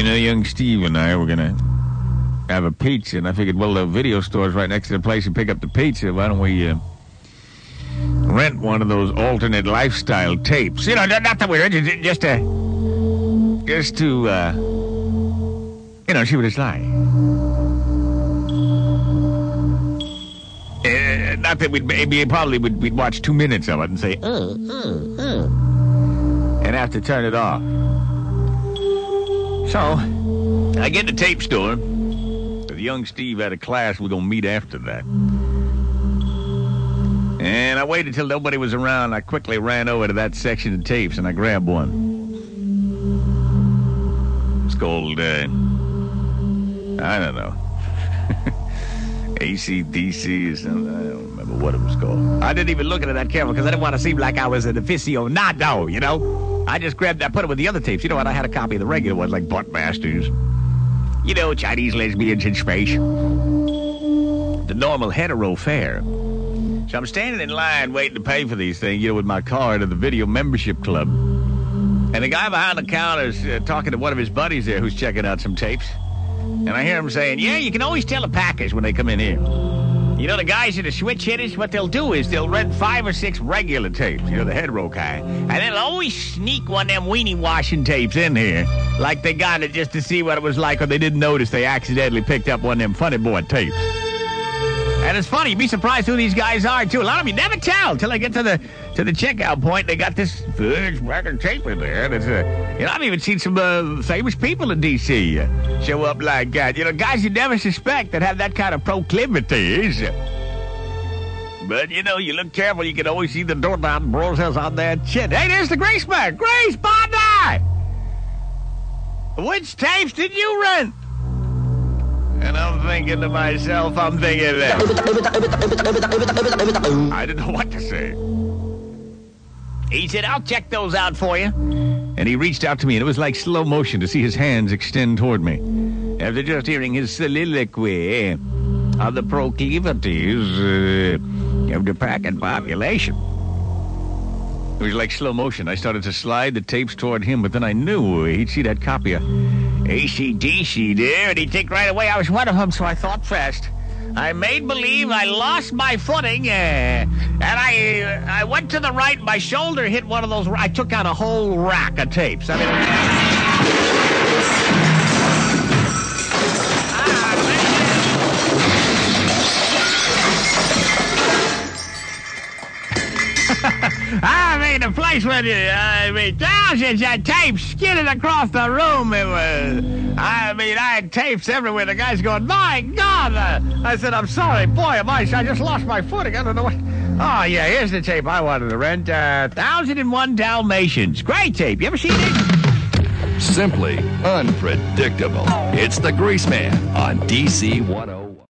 You know, young Steve and I were gonna have a pizza, and I figured, well, the video store's right next to the place and pick up the pizza. Why don't we uh, rent one of those alternate lifestyle tapes? You know, not that we're interested, just to, just to, uh, you know, see what it's like. Uh, not that we'd maybe probably would we'd watch two minutes of it and say, oh, oh, and have to turn it off. So, I get to the tape store. Young Steve out of class, we're gonna meet after that. And I waited till nobody was around. I quickly ran over to that section of tapes and I grabbed one. It's called, uh, I don't know. ACDC or something. I don't remember what it was called. I didn't even look at it that camera because I didn't want to seem like I was an aficionado, you know? I just grabbed, I put it with the other tapes. You know what? I had a copy of the regular ones, like Buttmasters. You know, Chinese lesbians in space. The normal hetero fare. So I'm standing in line waiting to pay for these things, you know, with my card at the video membership club. And the guy behind the counter is uh, talking to one of his buddies there who's checking out some tapes. And I hear him saying, Yeah, you can always tell a packers when they come in here. You know, the guys at the switch hitters, what they'll do is they'll rent five or six regular tapes, you know, the head roll kind. And they'll always sneak one of them weenie washing tapes in here, like they got it just to see what it was like, or they didn't notice they accidentally picked up one of them funny boy tapes. And it's funny, you'd be surprised who these guys are too. A lot of them you never tell till they get to the to the checkout point. They got this huge record tape in there. And it's uh, you know, I've even seen some uh, famous people in D.C. Show up like that. You know, guys you never suspect that have that kind of proclivities. But you know, you look careful, you can always see the doorknob process on that chin. Hey, there's the Greaseman. Grace Bondi! Which tapes did you rent? And I'm thinking to myself, I'm thinking that. I didn't know what to say. He said, I'll check those out for you. And he reached out to me, and it was like slow motion to see his hands extend toward me. After just hearing his soliloquy of the proclivities uh, of the packing population. It was like slow motion. I started to slide the tapes toward him, but then I knew he'd see that copy of ACDC there, and he'd think right away I was one of them, so I thought fast. I made believe I lost my footing, uh, and I uh, I went to the right. My shoulder hit one of those. I took out a whole rack of tapes. I mean. I mean, the place where I mean, thousands of tapes skidded across the room. It was, mean, I had tapes everywhere. The guy's going, my God. Uh, I said, I'm sorry. Boy, am I, I just lost my footing. I don't know what. Oh, yeah, here's the tape I wanted to rent. Uh, 1001 Dalmatians. Great tape. You ever seen it? Simply unpredictable. It's the Greaseman on DC 101.